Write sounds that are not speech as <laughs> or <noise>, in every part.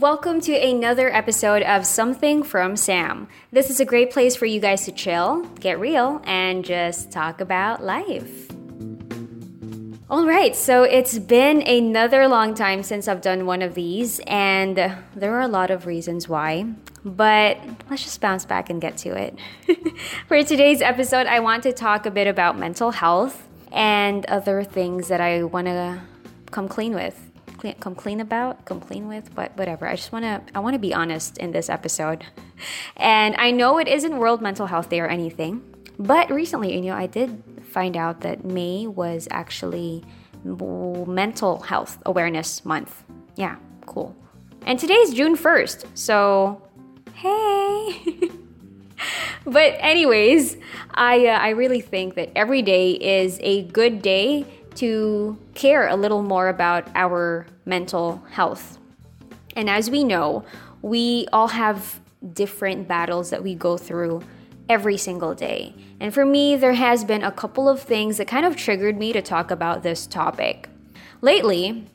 Welcome to another episode of Something from Sam. This is a great place for you guys to chill, get real, and just talk about life. All right, so it's been another long time since I've done one of these, and there are a lot of reasons why, but let's just bounce back and get to it. <laughs> For today's episode, I want to talk a bit about mental health and other things that I want to come clean with come clean about, complain with, but whatever. I just want to I want to be honest in this episode. <laughs> And I know it isn't World Mental Health Day or anything, but recently, you know, I did find out that May was actually Mental Health Awareness Month. Yeah, cool. And today's June 1st. So, hey. <laughs> but anyways, I uh, I really think that every day is a good day to care a little more about our mental health. And as we know, we all have different battles that we go through every single day. And for me, there has been a couple of things that kind of triggered me to talk about this topic. Lately,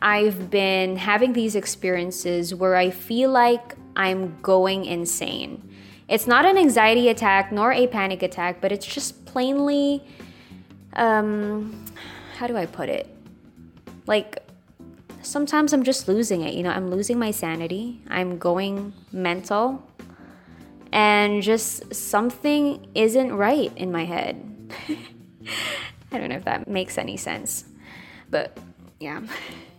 I've been having these experiences where I feel like I'm going insane. It's not an anxiety attack nor a panic attack, but it's just plainly um, how do I put it? Like, sometimes I'm just losing it. You know, I'm losing my sanity. I'm going mental. And just something isn't right in my head. <laughs> I don't know if that makes any sense. But yeah.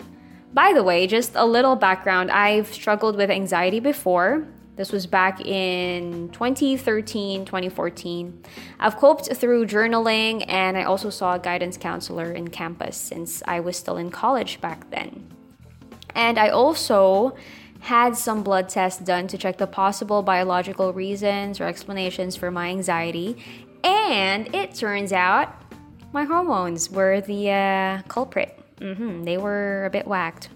<laughs> By the way, just a little background I've struggled with anxiety before. This was back in 2013, 2014. I've coped through journaling and I also saw a guidance counselor in campus since I was still in college back then. And I also had some blood tests done to check the possible biological reasons or explanations for my anxiety. And it turns out my hormones were the uh, culprit. Mm-hmm, they were a bit whacked.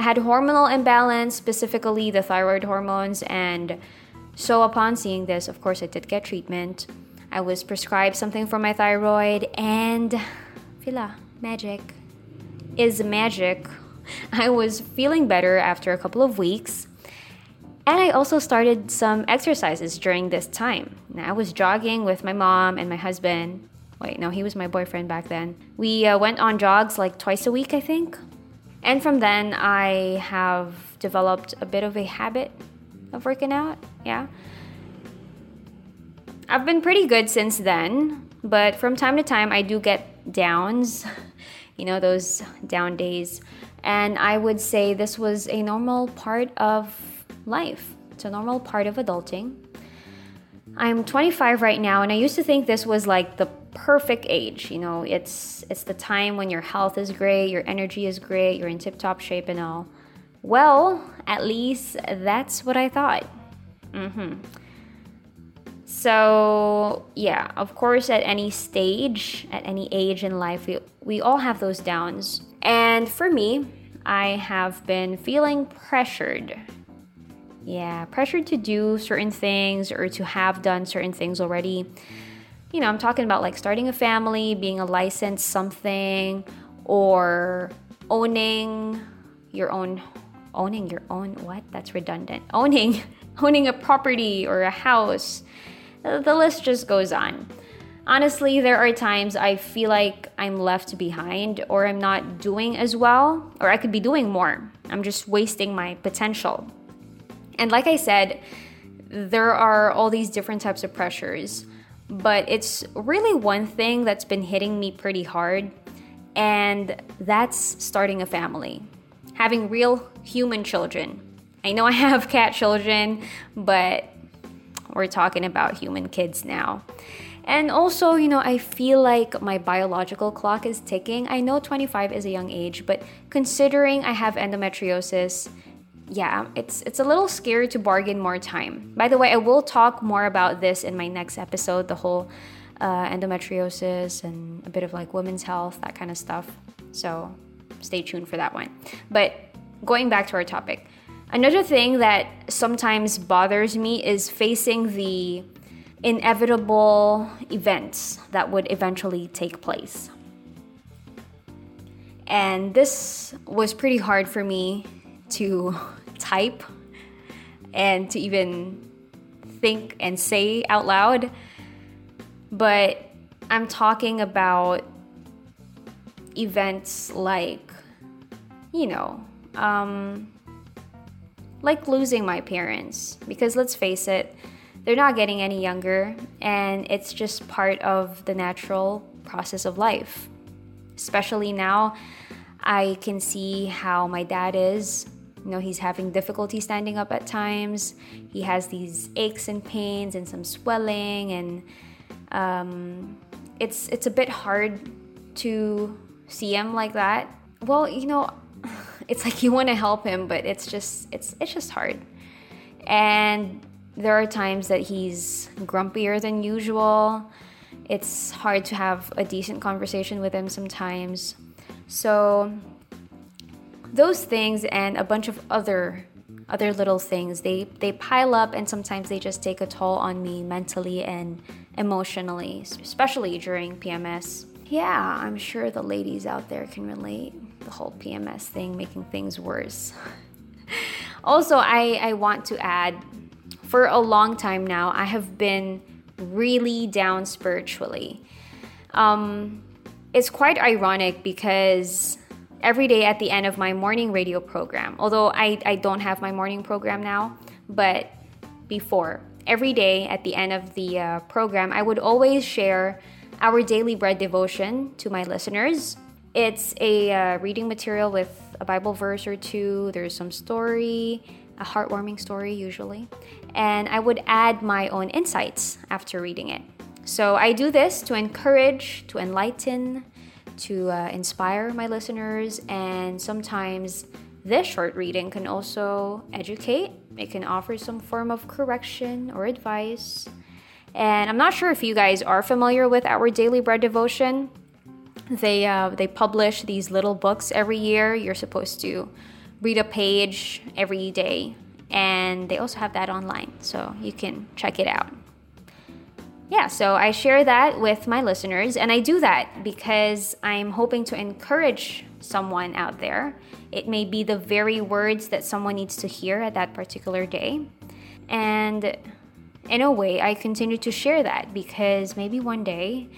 I had hormonal imbalance, specifically the thyroid hormones, and so upon seeing this, of course, I did get treatment. I was prescribed something for my thyroid, and Fila, magic is magic. I was feeling better after a couple of weeks. And I also started some exercises during this time. Now, I was jogging with my mom and my husband. Wait, no, he was my boyfriend back then. We uh, went on jogs like twice a week, I think. And from then, I have developed a bit of a habit of working out. Yeah. I've been pretty good since then, but from time to time, I do get downs, <laughs> you know, those down days. And I would say this was a normal part of life, it's a normal part of adulting. I'm 25 right now, and I used to think this was like the perfect age. You know, it's it's the time when your health is great, your energy is great, you're in tip-top shape and all. Well, at least that's what I thought. Mm-hmm. So yeah, of course, at any stage, at any age in life, we we all have those downs. And for me, I have been feeling pressured. Yeah, pressured to do certain things or to have done certain things already you know, I'm talking about like starting a family, being a licensed something, or owning your own owning your own what? That's redundant. Owning <laughs> owning a property or a house. The list just goes on. Honestly there are times i feel like i'm left behind or i'm not doing as well or i could be doing more. I'm just wasting my potential. And like i said there are all these different types of pressures but it's really one thing that's been hitting me pretty hard, and that's starting a family, having real human children. I know I have <laughs> cat children, but we're talking about human kids now. And also, you know, I feel like my biological clock is ticking. I know 25 is a young age, but considering I have endometriosis, yeah, it's it's a little scary to bargain more time. By the way, I will talk more about this in my next episode, the whole uh, endometriosis and a bit of like women's health, that kind of stuff. So stay tuned for that one. But going back to our topic, another thing that sometimes bothers me is facing the inevitable events that would eventually take place. And this was pretty hard for me to type and to even think and say out loud. But I'm talking about events like, you know, um, like losing my parents. Because let's face it, they're not getting any younger, and it's just part of the natural process of life. Especially now, I can see how my dad is. You know, he's having difficulty standing up at times. He has these aches and pains and some swelling, and um, it's it's a bit hard to see him like that. Well, you know, <laughs> it's like you want to help him, but it's just it's it's just hard. And there are times that he's grumpier than usual. It's hard to have a decent conversation with him sometimes. So those things and a bunch of other other little things they they pile up and sometimes they just take a toll on me mentally and emotionally especially during PMS yeah i'm sure the ladies out there can relate the whole PMS thing making things worse. <laughs> Also i i want to add for a long time now i have been really down spiritually. Um it's quite ironic because every day at the end of my morning radio program, although I, I don't have my morning program now, but before, every day at the end of the uh, program, I would always share our daily bread devotion to my listeners. It's a uh, reading material with a Bible verse or two, there's some story, a heartwarming story usually, and I would add my own insights after reading it. So I do this to encourage, to enlighten, to uh, inspire my listeners, and sometimes this short reading can also educate. It can offer some form of correction or advice. And I'm not sure if you guys are familiar with our Daily Bread devotion. They uh, they publish these little books every year. You're supposed to read a page every day, and they also have that online, so you can check it out yeah, so I share that with my listeners, and I do that because I'm hoping to encourage someone out there. It may be the very words that someone needs to hear at that particular day. And in a way, I continue to share that because maybe one day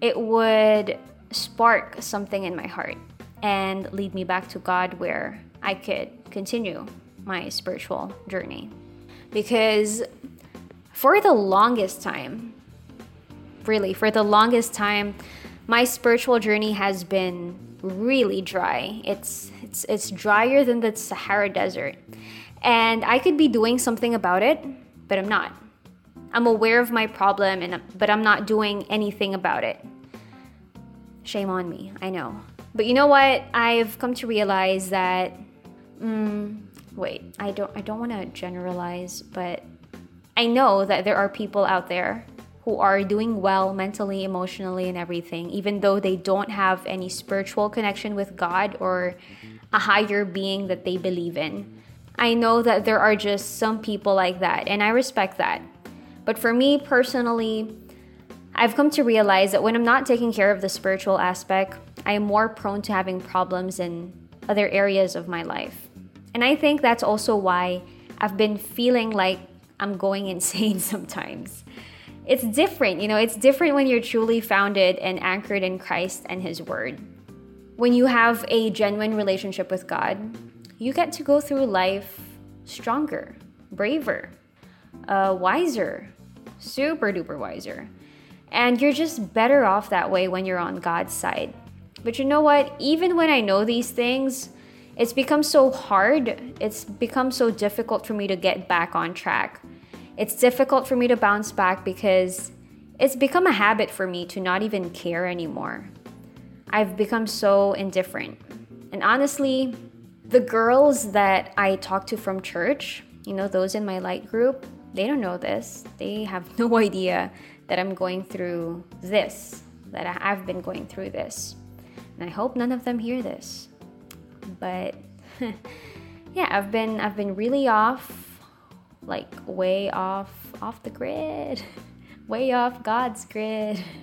it would spark something in my heart and lead me back to God where I could continue my spiritual journey. Because for the longest time, really, for the longest time, my spiritual journey has been really dry. It's it's it's drier than the Sahara Desert. And I could be doing something about it, but I'm not. I'm aware of my problem and but I'm not doing anything about it. Shame on me, I know. But you know what? I've come to realize that mm, wait, I don't I don't want to generalize, but I know that there are people out there who are doing well mentally, emotionally, and everything, even though they don't have any spiritual connection with God or a higher being that they believe in. I know that there are just some people like that, and I respect that. But for me personally, I've come to realize that when I'm not taking care of the spiritual aspect, I am more prone to having problems in other areas of my life. And I think that's also why I've been feeling like I'm going <laughs> insane sometimes it's different, you know, it's different when you're truly founded and anchored in Christ and His Word. When you have a genuine relationship with God, you get to go through life stronger, braver, uh, wiser, super duper wiser. And you're just better off that way when you're on God's side. But you know what? Even when I know these things, it's become so hard, it's become so difficult for me to get back on track it's difficult for me to bounce back because it's become a habit for me to not even care anymore. I've become so indifferent. And honestly, the girls that I talk to from church, you know, those in my light group, they don't know this. They have <laughs> no idea that I'm going through this, that I've been going through this. And I hope none of them hear this. But <laughs> yeah, I've been I've been really off like way off off the grid, <laughs> way off God's grid. <laughs>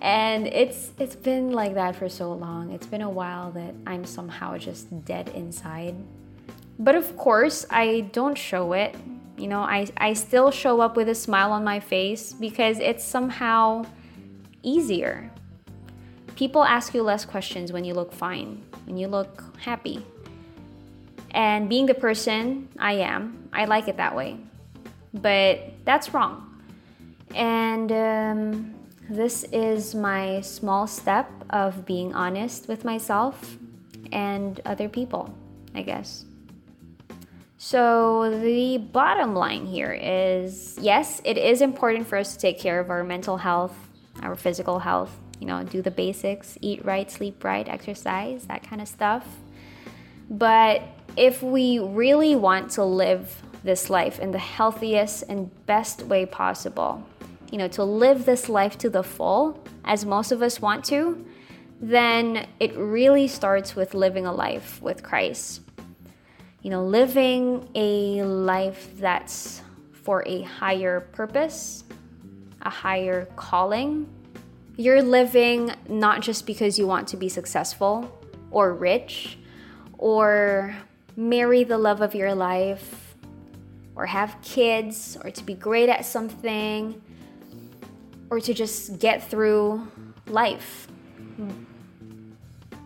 And it's it's been like that for so long. It's been a while that I'm somehow just dead inside. But of course, I don't show it. You know, I, I still show up with a smile on my face because it's somehow easier. People ask you less questions when you look fine, when you look happy. And being the person I am, I like it that way. But that's wrong. And um, this is my small step of being honest with myself and other people, I guess. So, the bottom line here is yes, it is important for us to take care of our mental health, our physical health, you know, do the basics, eat right, sleep right, exercise, that kind of stuff. But if we really want to live this life in the healthiest and best way possible, you know, to live this life to the full, as most of us want to, then it really starts with living a life with Christ. You know, living a life that's for a higher purpose, a higher calling. You're living not just because you want to be successful or rich or marry the love of your life or have kids or to be great at something or to just get through life.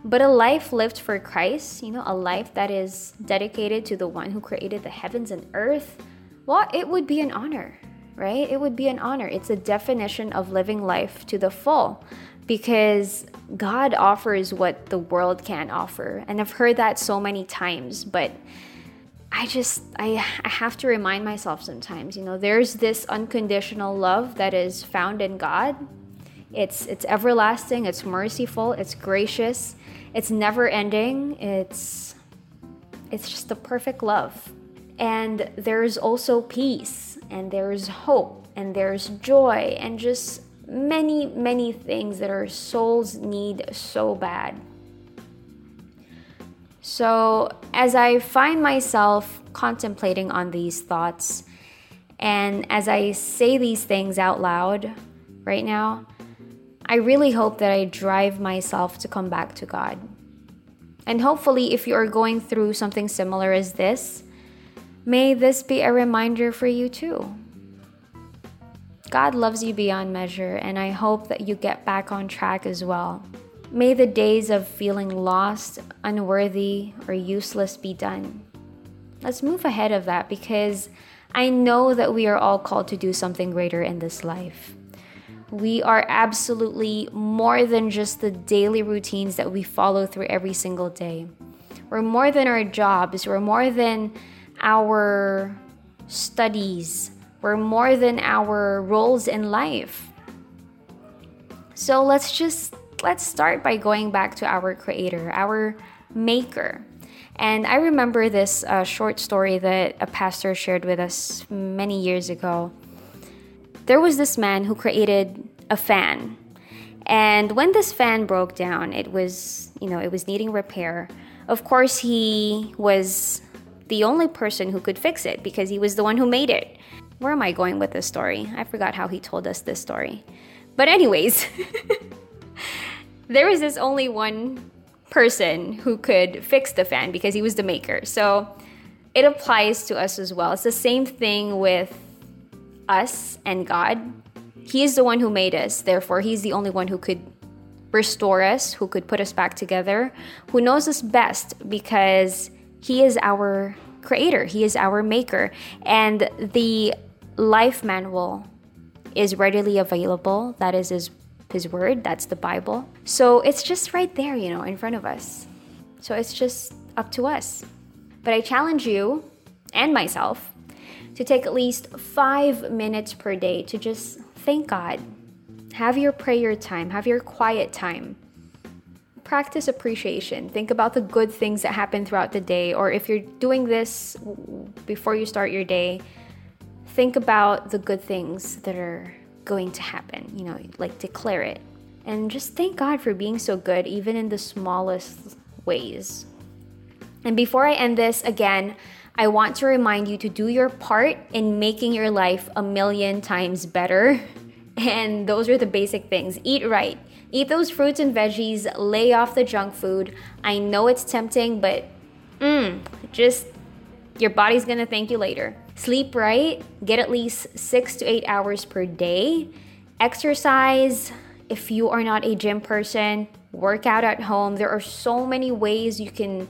But a life lived for Christ, you know, a life that is dedicated to the one who created the heavens and earth, well, it would be an honor, right? It would be an honor. It's a definition of living life to the full because God offers what the world can't offer. And I've heard that so many times, but I just I I have to remind myself sometimes, you know, there's this unconditional love that is found in God. It's it's everlasting, it's merciful, it's gracious, it's never ending. It's it's just the perfect love. And there's also peace and there's hope and there's joy and just many many things that our souls need so bad. So, as I find myself contemplating on these thoughts, and as I say these things out loud right now, I really hope that I drive myself to come back to God. And hopefully, if you are going through something similar as this, may this be a reminder for you too. God loves you beyond measure, and I hope that you get back on track as well. May the days of feeling lost, unworthy, or useless be done. Let's move ahead of that because I know that we are all called to do something greater in this life. We are absolutely more than just the daily routines that we follow through every single day. We're more than our jobs, we're more than our studies, we're more than our roles in life. So let's just let's start by going back to our creator, our maker. And I remember this uh, short story that a pastor shared with us many years ago. There was this man who created a fan. And when this fan broke down, it was, you know, it was needing repair. Of course, he was the only person who could fix it because he was the one who made it. Where am I going with this story? I forgot how he told us this story. But, anyways, <laughs> there was this only one person who could fix the fan because he was the maker. So it applies to us as well. It's the same thing with us and God. He is the one who made us, therefore, He's the only one who could restore us, who could put us back together, who knows us best because He is our creator, He is our maker. And the life manual is readily available. That is His his word, that's the Bible. So it's just right there, you know, in front of us. So it's just up to us. But I challenge you and myself to take at least five minutes per day to just thank God. Have your prayer time, have your quiet time. Practice appreciation. Think about the good things that happen throughout the day, or if you're doing this before you start your day, think about the good things that are going to happen. You know, like declare it. And just thank God for being so good, even in the smallest ways. And before I end this, again, I want to remind you to do your part in making your life a million times better. <laughs> And those are the basic things eat right, eat those fruits and veggies, lay off the junk food. I know it's tempting, but mm, just Your body's gonna thank you later. Sleep right, get at least six to eight hours per day. Exercise, if you are not a gym person, work out at home. There are so many ways you can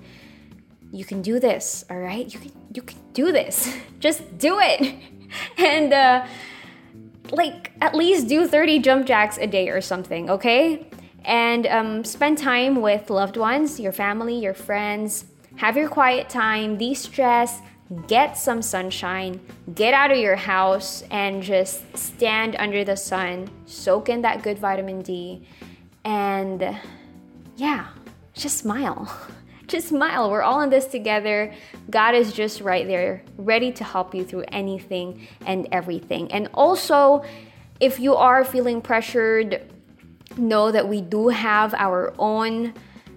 you can do this, all right? You can you can do this. <laughs> Just do it. <laughs> And uh like at least do 30 jump jacks a day or something, okay? And um, spend time with loved ones, your family, your friends. Have your quiet time, de stress, get some sunshine, get out of your house, and just stand under the sun, soak in that good vitamin D, and yeah, just smile. <laughs> Just smile. We're all in this together. God is just right there, ready to help you through anything and everything. And also, if you are feeling pressured, know that we do have our own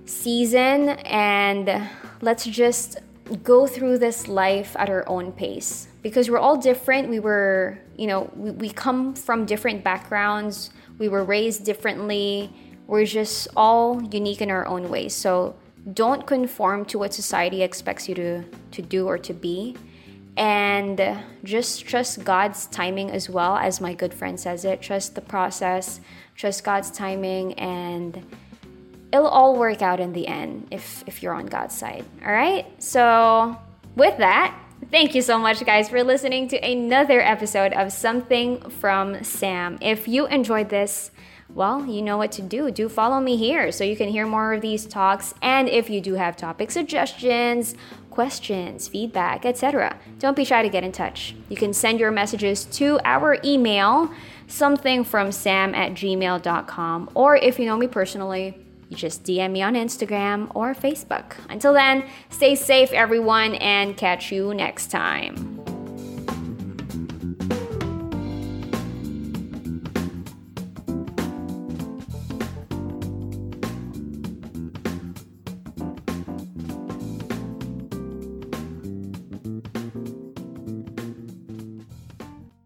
season and let's just go through this life at our own pace because we're all different. We were, you know, we, we come from different backgrounds, we were raised differently. We're just all unique in our own ways. So don't conform to what society expects you to, to do or to be. And just trust God's timing as well, as my good friend says it. Trust the process, trust God's timing, and it'll all work out in the end if, if you're on God's side. All right? So, with that, Thank you so much, guys, for listening to another episode of Something from Sam. If you enjoyed this, well, you know what to do. Do follow me here so you can hear more of these talks. And if you do have topic suggestions, questions, feedback, etc., don't be shy to get in touch. You can send your messages to our email, somethingfromsam at gmail.com, or if you know me personally, you just DM me on Instagram or Facebook. Until then, stay safe, everyone, and catch you next time.